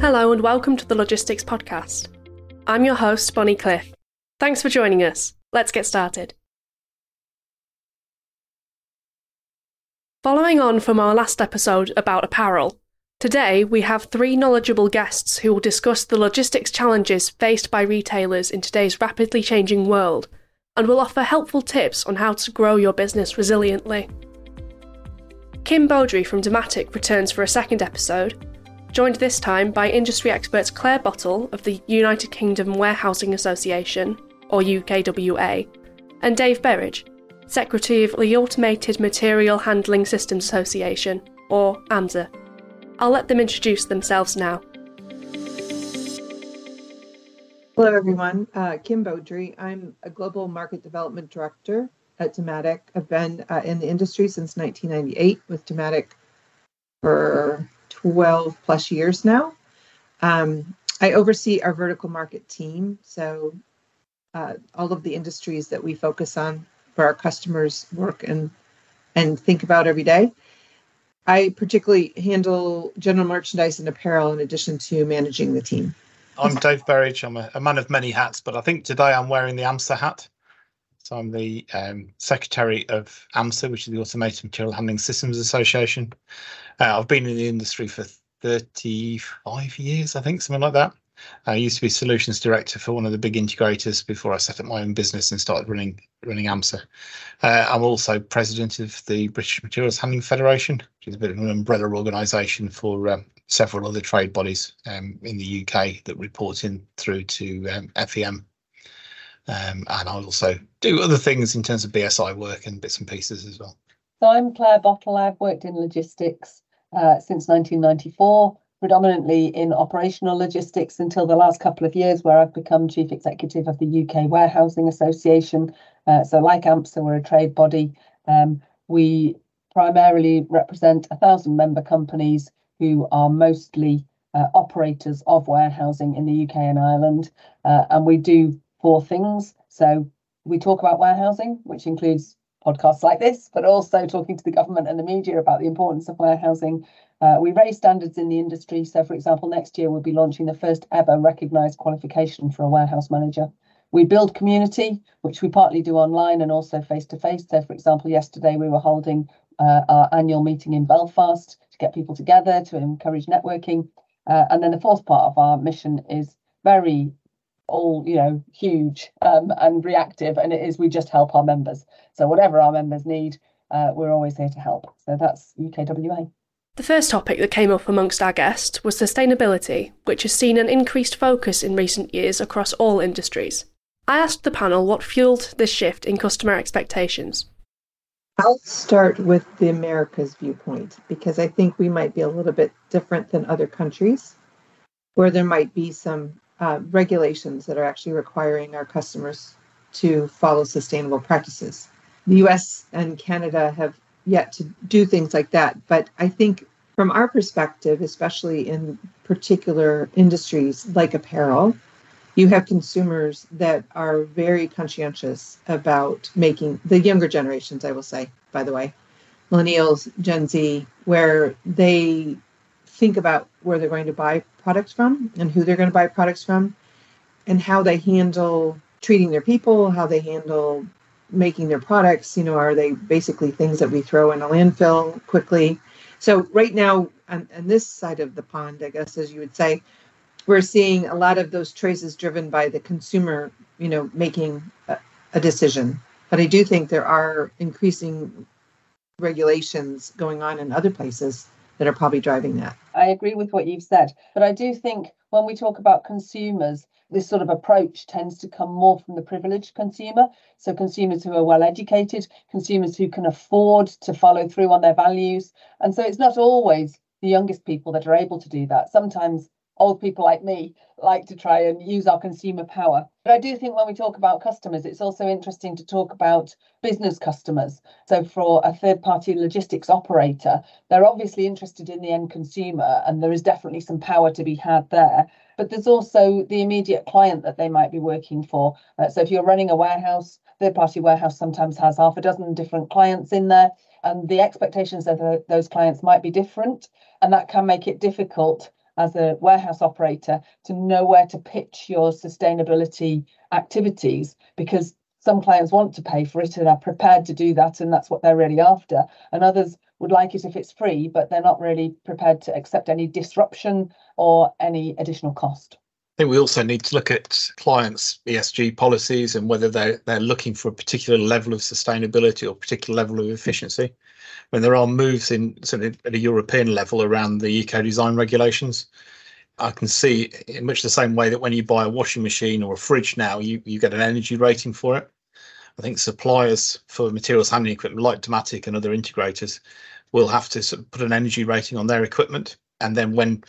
Hello, and welcome to the Logistics Podcast. I'm your host, Bonnie Cliff. Thanks for joining us. Let's get started. Following on from our last episode about apparel, today we have three knowledgeable guests who will discuss the logistics challenges faced by retailers in today's rapidly changing world and will offer helpful tips on how to grow your business resiliently. Kim Baudry from Dematic returns for a second episode, joined this time by industry experts Clare Bottle of the United Kingdom Warehousing Association, or UKWA, and Dave Berridge, Secretary of the Automated Material Handling Systems Association, or AMHSA. I'll let them introduce themselves now. Hello, everyone. Uh, Kim Baudry. I'm a Global Market Development Director at Dematic. I've been uh, in the industry since 1998 with Dematic for 12 plus years now. Um, I oversee our vertical market team. So, uh, all of the industries that we focus on for our customers work and and think about every day. I particularly handle general merchandise and apparel in addition to managing the team. I'm Dave Berridge. I'm a, a, man of many hats, but I think today I'm wearing the AMHSA hat. So I'm the um, secretary of AMHSA, which is the Automated Material Handling Systems Association. Uh, I've been in the industry for 35 years, I think, something like that. I used to be solutions director for one of the big integrators before I set up my own business and started running running AMHSA. Uh, I'm also president of the British Materials Handling Federation, which is a bit of an umbrella organisation for um, several other trade bodies um, in the UK that report in through to um, FEM. Um, and I also do other things in terms of BSI work and bits and pieces as well. So I'm Clare Bottle. I've worked in logistics uh, since 1994, predominantly in operational logistics until the last couple of years, where I've become chief executive of the UK Warehousing Association. Uh, so, like AMHSA, we're a trade body. Um, we primarily represent a thousand member companies who are mostly uh, operators of warehousing in the UK and Ireland. Uh, and we do four things. So we talk about warehousing, which includes podcasts like this, but also talking to the government and the media about the importance of warehousing. Uh, we raise standards in the industry. So, for example, next year we'll be launching the first ever recognised qualification for a warehouse manager. We build community, which we partly do online and also face to face. So, for example, yesterday we were holding uh, our annual meeting in Belfast to get people together, to encourage networking. Uh, and then the fourth part of our mission is very all you know huge um, and reactive and it is we just help our members. So whatever our members need uh, we're always here to help. So that's ukwa the first topic that came up amongst our guests was sustainability which has seen an increased focus in recent years across all industries. I asked the panel what fueled this shift in customer expectations. I'll start with the Americas viewpoint because I think we might be a little bit different than other countries where there might be some uh, regulations that are actually requiring our customers to follow sustainable practices. The US and Canada have yet to do things like that, but I think from our perspective, especially in particular industries like apparel, you have consumers that are very conscientious about making the younger generations, I will say, by the way, millennials, Gen Z, where they think about where they're going to buy products from and who they're going to buy products from and how they handle treating their people, how they handle making their products. You know, are they basically things that we throw in a landfill quickly? So, right now, on, on this side of the pond, I guess, as you would say, we're seeing a lot of those choices driven by the consumer, you know, making a, a decision. But I do think there are increasing regulations going on in other places that are probably driving that. I agree with what you've said, but I do think when we talk about consumers, this sort of approach tends to come more from the privileged consumer. So, consumers who are well educated, consumers who can afford to follow through on their values. And so, it's not always the youngest people that are able to do that. Sometimes old people like me like to try and use our consumer power. But I do think when we talk about customers, it's also interesting to talk about business customers. So, for a third party logistics operator, they're obviously interested in the end consumer, and there is definitely some power to be had there. But there's also the immediate client that they might be working for. Uh, so, if you're running a warehouse, third party warehouse sometimes has half a dozen different clients in there. and the expectations of those clients might be different, and that can make it difficult as a warehouse operator to know where to pitch your sustainability activities because some clients want to pay for it and are prepared to do that and that's what they're really after and others would like it if it's free but they're not really prepared to accept any disruption or any additional cost I think we also need to look at clients' ESG policies and whether they're they're looking for a particular level of sustainability or particular level of efficiency. When there are moves in at a European level around the eco design regulations, I can see in much the same way that when you buy a washing machine or a fridge now, you, you get an energy rating for it. I think suppliers for materials handling equipment like Dematic and other integrators will have to sort of put an energy rating on their equipment. And then when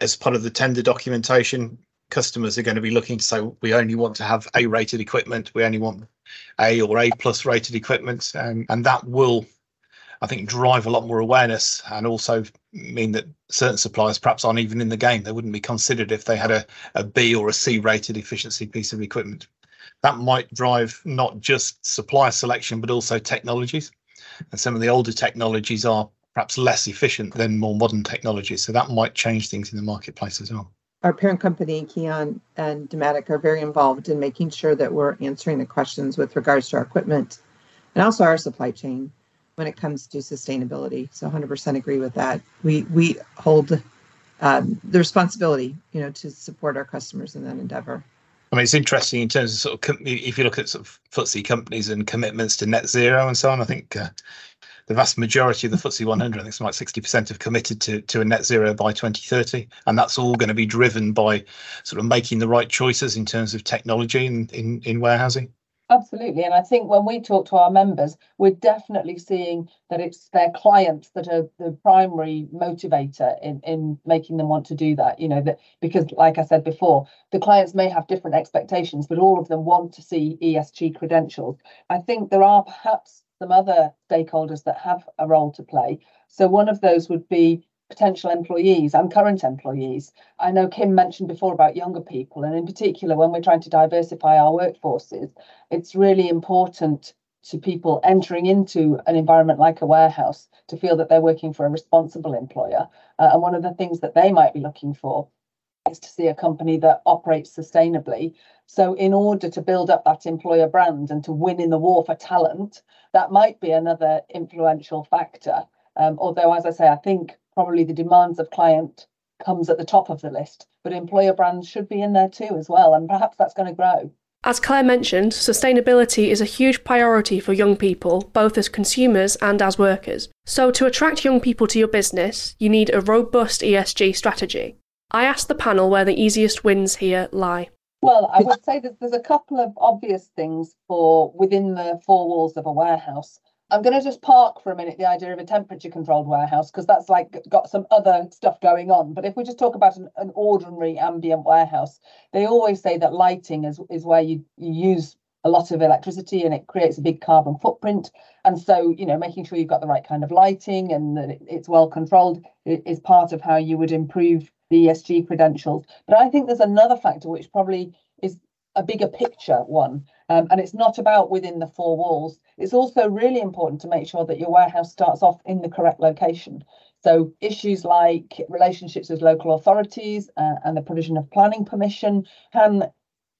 as part of the tender documentation, customers are going to be looking to say we only want to have A rated equipment, we only want A or A plus rated equipment, um, and that will, I think, drive a lot more awareness and also mean that certain suppliers perhaps aren't even in the game. They wouldn't be considered if they had a, a B or a C rated efficiency piece of equipment. That might drive not just supplier selection but also technologies, and some of the older technologies are perhaps less efficient than more modern technologies. So that might change things in the marketplace as well. Our parent company, Kion and Dematic, are very involved in making sure that we're answering the questions with regards to our equipment and also our supply chain when it comes to sustainability. So 100% agree with that. We we hold um, the responsibility, you know, to support our customers in that endeavor. I mean, it's interesting in terms of sort of if you look at sort of FTSE companies and commitments to net zero and so on. I think uh, the vast majority of the FTSE 100, I think it's like 60%, have committed to, to a net zero by 2030. And that's all going to be driven by sort of making the right choices in terms of technology in, in, in warehousing. Absolutely. And I think when we talk to our members, we're definitely seeing that it's their clients that are the primary motivator in, in making them want to do that. You know, that because like I said before, the clients may have different expectations, but all of them want to see ESG credentials. I think there are perhaps some other stakeholders that have a role to play. So one of those would be potential employees and current employees. I know Kim mentioned before about younger people, and in particular, when we're trying to diversify our workforces, it's really important to people entering into an environment like a warehouse to feel that they're working for a responsible employer. Uh, and one of the things that they might be looking for is to see a company that operates sustainably. So, in order to build up that employer brand and to win in the war for talent, that might be another influential factor. Um, although, as I say, I think probably the demands of client comes at the top of the list, but employer brands should be in there too as well, and perhaps that's going to grow. As Clare mentioned, sustainability is a huge priority for young people, both as consumers and as workers. So, to attract young people to your business, you need a robust ESG strategy. I asked the panel where the easiest wins here lie. Well, I would say that there's a couple of obvious things for within the four walls of a warehouse. I'm going to just park for a minute the idea of a temperature controlled warehouse because that's like got some other stuff going on. But if we just talk about an, an ordinary ambient warehouse, they always say that lighting is, is where you, you use a lot of electricity and it creates a big carbon footprint. And so, you know, making sure you've got the right kind of lighting and that it's well controlled is part of how you would improve the ESG credentials. But I think there's another factor which probably a bigger picture one. Um, and it's not about within the four walls. It's also really important to make sure that your warehouse starts off in the correct location. So issues like relationships with local authorities uh, and the provision of planning permission can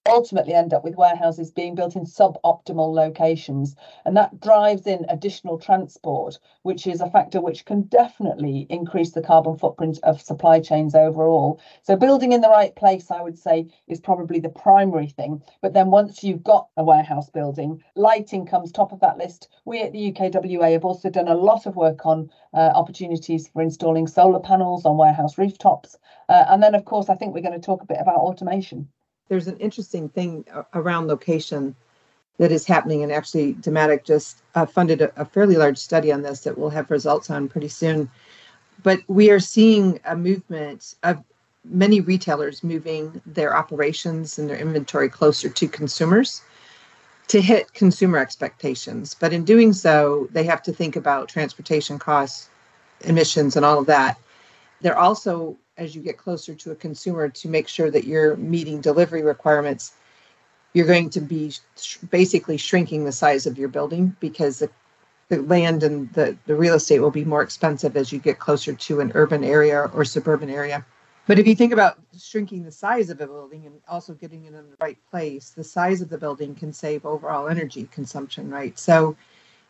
ultimately end up with warehouses being built in suboptimal locations. And that drives in additional transport, which is a factor which can definitely increase the carbon footprint of supply chains overall. So, building in the right place, I would say, is probably the primary thing. But then once you've got a warehouse building, lighting comes top of that list. We at the UKWA have also done a lot of work on uh, opportunities for installing solar panels on warehouse rooftops. Uh, and then, of course, I think we're going to talk a bit about automation there's an interesting thing around location that is happening, and actually, Dematic just uh, funded a, a, fairly large study on this that we'll have results on pretty soon. But we are seeing a movement of many retailers moving their operations and their inventory closer to consumers to hit consumer expectations. But in doing so, they have to think about transportation costs, emissions, and all of that. They're also as you get closer to a consumer to make sure that you're meeting delivery requirements you're going to be sh- basically shrinking the size of your building because the the land and the, the real estate will be more expensive as you get closer to an urban area or suburban area. But if you think about shrinking the size of a building and also getting it in the right place, the size of the building can save overall energy consumption, right? So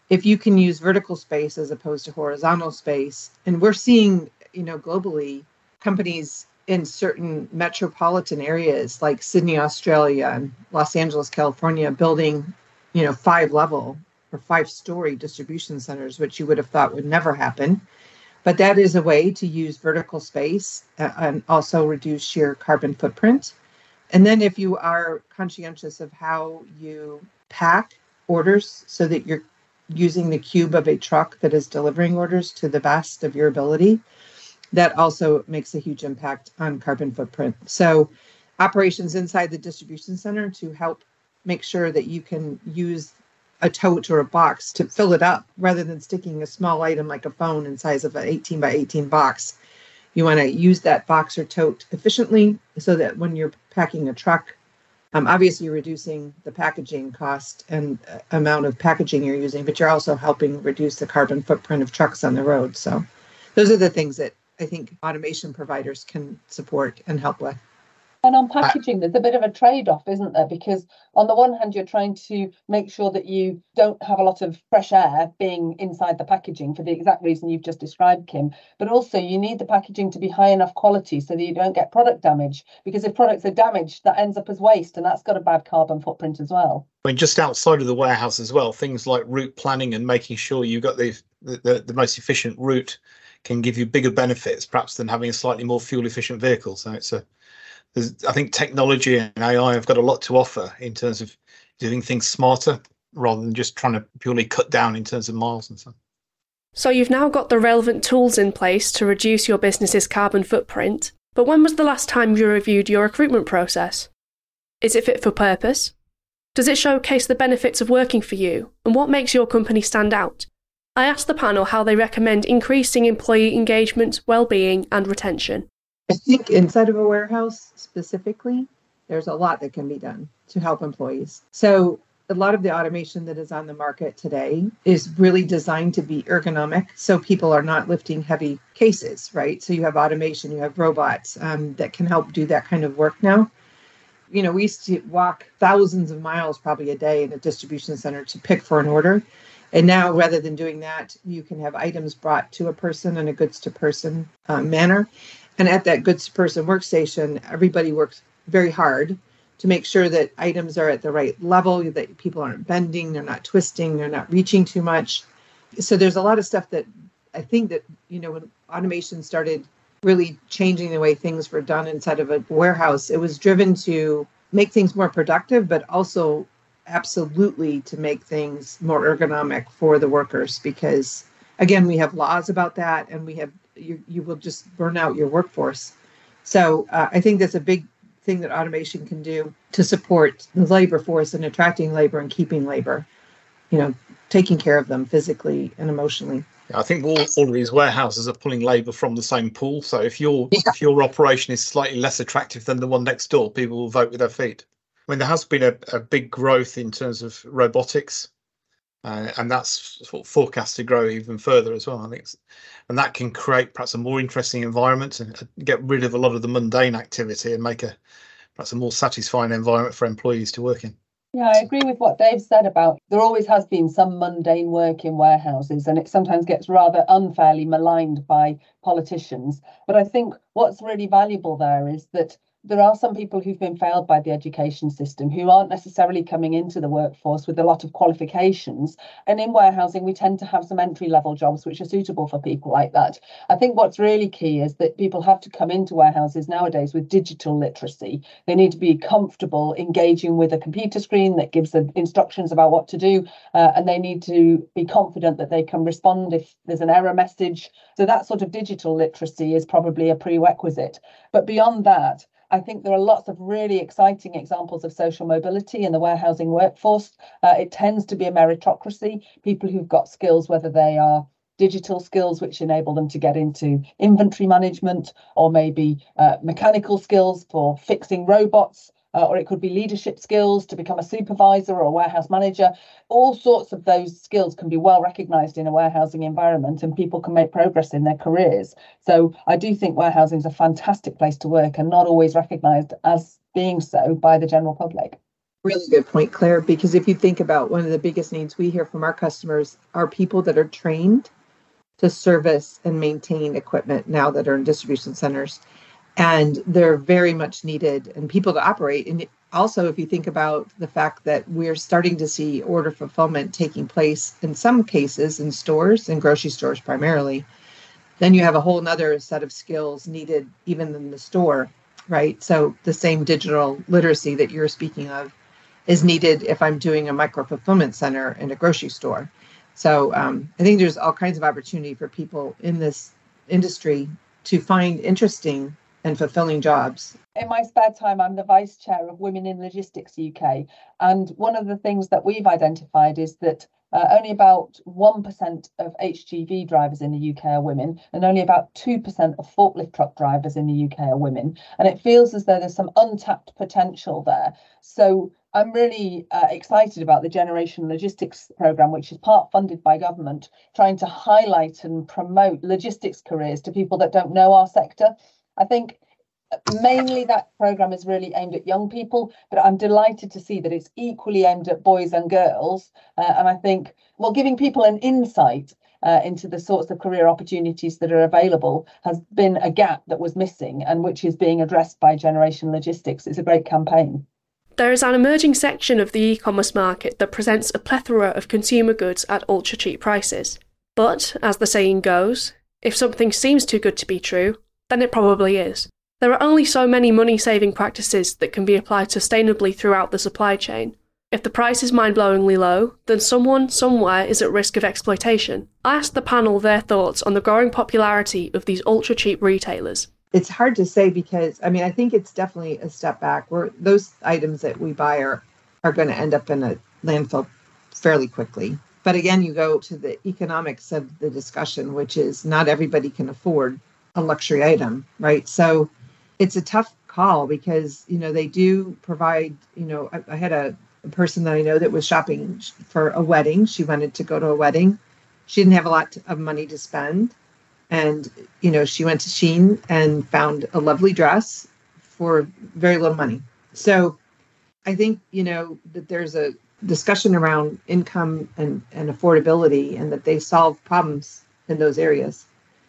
if you can use vertical space as opposed to horizontal space, and we're seeing, you know, globally companies in certain metropolitan areas like Sydney, Australia, and Los Angeles, California, building, you know, five level or five story distribution centers, which you would have thought would never happen. But that is a way to use vertical space uh, and also reduce your carbon footprint. And then if you are conscientious of how you pack orders so that you're using the cube of a truck that is delivering orders to the best of your ability, that also makes a huge impact on carbon footprint. So operations inside the distribution center to help make sure that you can use a tote or a box to fill it up rather than sticking a small item like a phone in size of an 18 by 18 box. You want to use that box or tote efficiently so that when you're packing a truck, um, obviously you're reducing the packaging cost and uh, amount of packaging you're using, but you're also helping reduce the carbon footprint of trucks on the road. So those are the things that I think automation providers can support and help with. And on packaging, there's a bit of a trade off, isn't there? Because on the one hand, you're trying to make sure that you don't have a lot of fresh air being inside the packaging for the exact reason you've just described, Kim. But also, you need the packaging to be high enough quality so that you don't get product damage. Because if products are damaged, that ends up as waste, and that's got a bad carbon footprint as well. I mean, just outside of the warehouse as well, things like route planning and making sure you've got the, the, the most efficient route can give you bigger benefits perhaps than having a slightly more fuel efficient vehicle. So it's a I think technology and AI have got a lot to offer in terms of doing things smarter rather than just trying to purely cut down in terms of miles and so on. So you've now got the relevant tools in place to reduce your business's carbon footprint. But when was the last time you reviewed your recruitment process? Is it fit for purpose? Does it showcase the benefits of working for you? And what makes your company stand out? I asked the panel how they recommend increasing employee engagement, well-being, and retention. I think inside of a warehouse specifically, there's a lot that can be done to help employees. So, a lot of the automation that is on the market today is really designed to be ergonomic. So, people are not lifting heavy cases, right? So, you have automation, you have robots um, that can help do that kind of work now. You know, we used to walk thousands of miles probably a day in a distribution center to pick for an order. And now, rather than doing that, you can have items brought to a person in a goods to person uh, manner. And at that goods to person workstation, everybody works very hard to make sure that items are at the right level, that people aren't bending, they're not twisting, they're not reaching too much. So there's a lot of stuff that I think that, you know, when automation started really changing the way things were done inside of a warehouse, it was driven to make things more productive, but also absolutely to make things more ergonomic for the workers because again we have laws about that and we have you, you will just burn out your workforce. So uh, I think that's a big thing that automation can do to support the labor force and attracting labor and keeping labor, you know, taking care of them physically and emotionally. yeah, I think all, all of these warehouses are pulling labour from the same pool. So if your yeah. if your operation is slightly less attractive than the one next door, people will vote with their feet. Mean, there has been a, a big growth in terms of robotics uh, and that's sort of forecast to grow even further as well. I think, and that can create perhaps a more interesting environment and uh, get rid of a lot of the mundane activity and make a perhaps a more satisfying environment for employees to work in. Yeah, I agree with what Dave said about there always has been some mundane work in warehouses, and it sometimes gets rather unfairly maligned by politicians. But I think what's really valuable there is that there are some people who've been failed by the education system who aren't necessarily coming into the workforce with a lot of qualifications. And in warehousing, we tend to have some entry level jobs which are suitable for people like that. I think what's really key is that people have to come into warehouses nowadays with digital literacy. They need to be comfortable engaging with a computer screen that gives them instructions about what to do, uh, and they need to be confident that they can respond if there's an error message. So that sort of digital literacy is probably a prerequisite. But beyond that, I think there are lots of really exciting examples of social mobility in the warehousing workforce. Uh, it tends to be a meritocracy, people who've got skills, whether they are digital skills which enable them to get into inventory management or maybe uh, mechanical skills for fixing robots uh, or it could be leadership skills to become a supervisor or a warehouse manager. All sorts of those skills can be well recognised in a warehousing environment, and people can make progress in their careers. So I do think warehousing is a fantastic place to work and not always recognised as being so by the general public. Really good point, Clare, because if you think about one of the biggest needs we hear from our customers are people that are trained to service and maintain equipment now that are in distribution centers. And they're very much needed and people to operate. And also, if you think about the fact that we're starting to see order fulfillment taking place in some cases in stores and grocery stores primarily, then you have a whole nother set of skills needed even in the store, right? So the same digital literacy that you're speaking of is needed if I'm doing a micro fulfillment center in a grocery store. So um, I think there's all kinds of opportunity for people in this industry to find interesting and fulfilling jobs. In my spare time, I'm the vice chair of Women in Logistics UK. And one of the things that we've identified is that uh, only about 1% of HGV drivers in the UK are women, and only about 2% of forklift truck drivers in the UK are women. And it feels as though there's some untapped potential there. So I'm really uh, excited about the Generation Logistics Programme, which is part funded by government, trying to highlight and promote logistics careers to people that don't know our sector. I think mainly that program is really aimed at young people, but I'm delighted to see that it's equally aimed at boys and girls. Uh, and I think, well, giving people an insight uh, into the sorts of career opportunities that are available has been a gap that was missing and which is being addressed by Generation Logistics. It's a great campaign. There is an emerging section of the e commerce market that presents a plethora of consumer goods at ultra cheap prices. But, as the saying goes, if something seems too good to be true, then it probably is. There are only so many money saving practices that can be applied sustainably throughout the supply chain. If the price is mind blowingly low, then someone somewhere is at risk of exploitation. I asked the panel their thoughts on the growing popularity of these ultra cheap retailers it's hard to say because I mean I think it's definitely a step back. Where those items that we buy are are going to end up in a landfill fairly quickly. But again, you go to the economics of the discussion, which is not everybody can afford a luxury item, right? So it's a tough call because you know they do provide. You know, I, I had a, a person that I know that was shopping for a wedding. She wanted to go to a wedding. She didn't have a lot of money to spend and you know she went to Shein and found a lovely dress for very little money. So I think you know that there's a discussion around income and, and affordability and that they solve problems in those areas.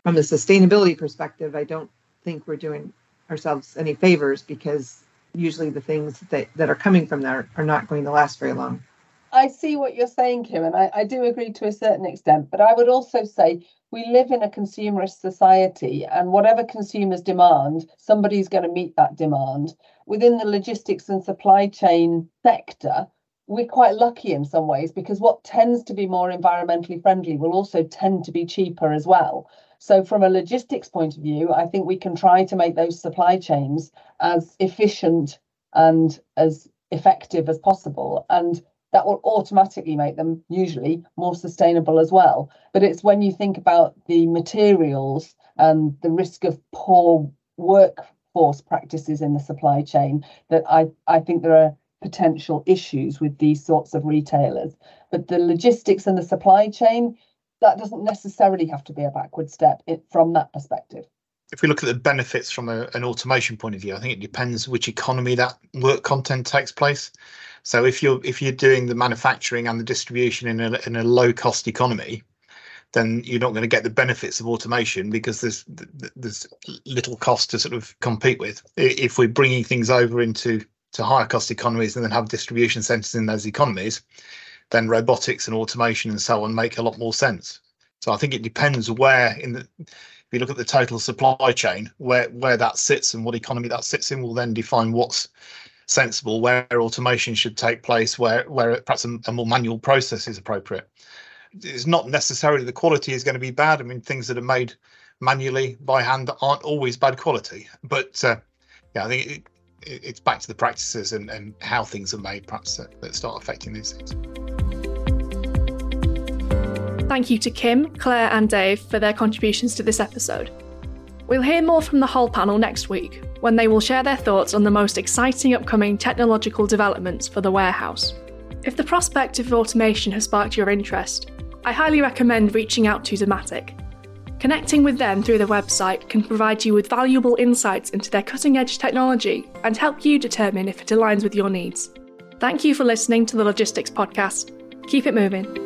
From a sustainability perspective, I don't think we're doing ourselves any favors because usually the things that, that are coming from there are not going to last very long. I see what you're saying, Kim, and I, I do agree to a certain extent. But I would also say we live in a consumerist society, and whatever consumers demand, somebody's going to meet that demand. Within the logistics and supply chain sector, we're quite lucky in some ways because what tends to be more environmentally friendly will also tend to be cheaper as well. So, from a logistics point of view, I think we can try to make those supply chains as efficient and as effective as possible. And that will automatically make them usually more sustainable as well. But it's when you think about the materials and the risk of poor workforce practices in the supply chain that I, I think there are potential issues with these sorts of retailers. But the logistics and the supply chain, that doesn't necessarily have to be a backward step it, from that perspective if we look at the benefits from a, an automation point of view, I think it depends which economy that work content takes place. So if you're if you're doing the manufacturing and the distribution in a in a low cost economy, then you're not going to get the benefits of automation because there's there's little cost to sort of compete with. If we're bringing things over into to higher cost economies and then have distribution centers in those economies, then robotics and automation and so on make a lot more sense. So I think it depends where in the if you look at the total supply chain, where where that sits and what economy that sits in will then define what's sensible, where automation should take place, where where perhaps a, a more manual process is appropriate. It's not necessarily the quality is going to be bad. I mean, things that are made manually by hand aren't always bad quality. But uh, yeah, I think it, it, it's back to the practices and, and how things are made, perhaps that, that start affecting these things. Thank you to Kim, Clare, and Dave for their contributions to this episode. We'll hear more from the whole panel next week when they will share their thoughts on the most exciting upcoming technological developments for the warehouse. If the prospect of automation has sparked your interest, I highly recommend reaching out to Dematic. Connecting with them through their website can provide you with valuable insights into their cutting edge technology and help you determine if it aligns with your needs. Thank you for listening to the Logistics Podcast. Keep it moving.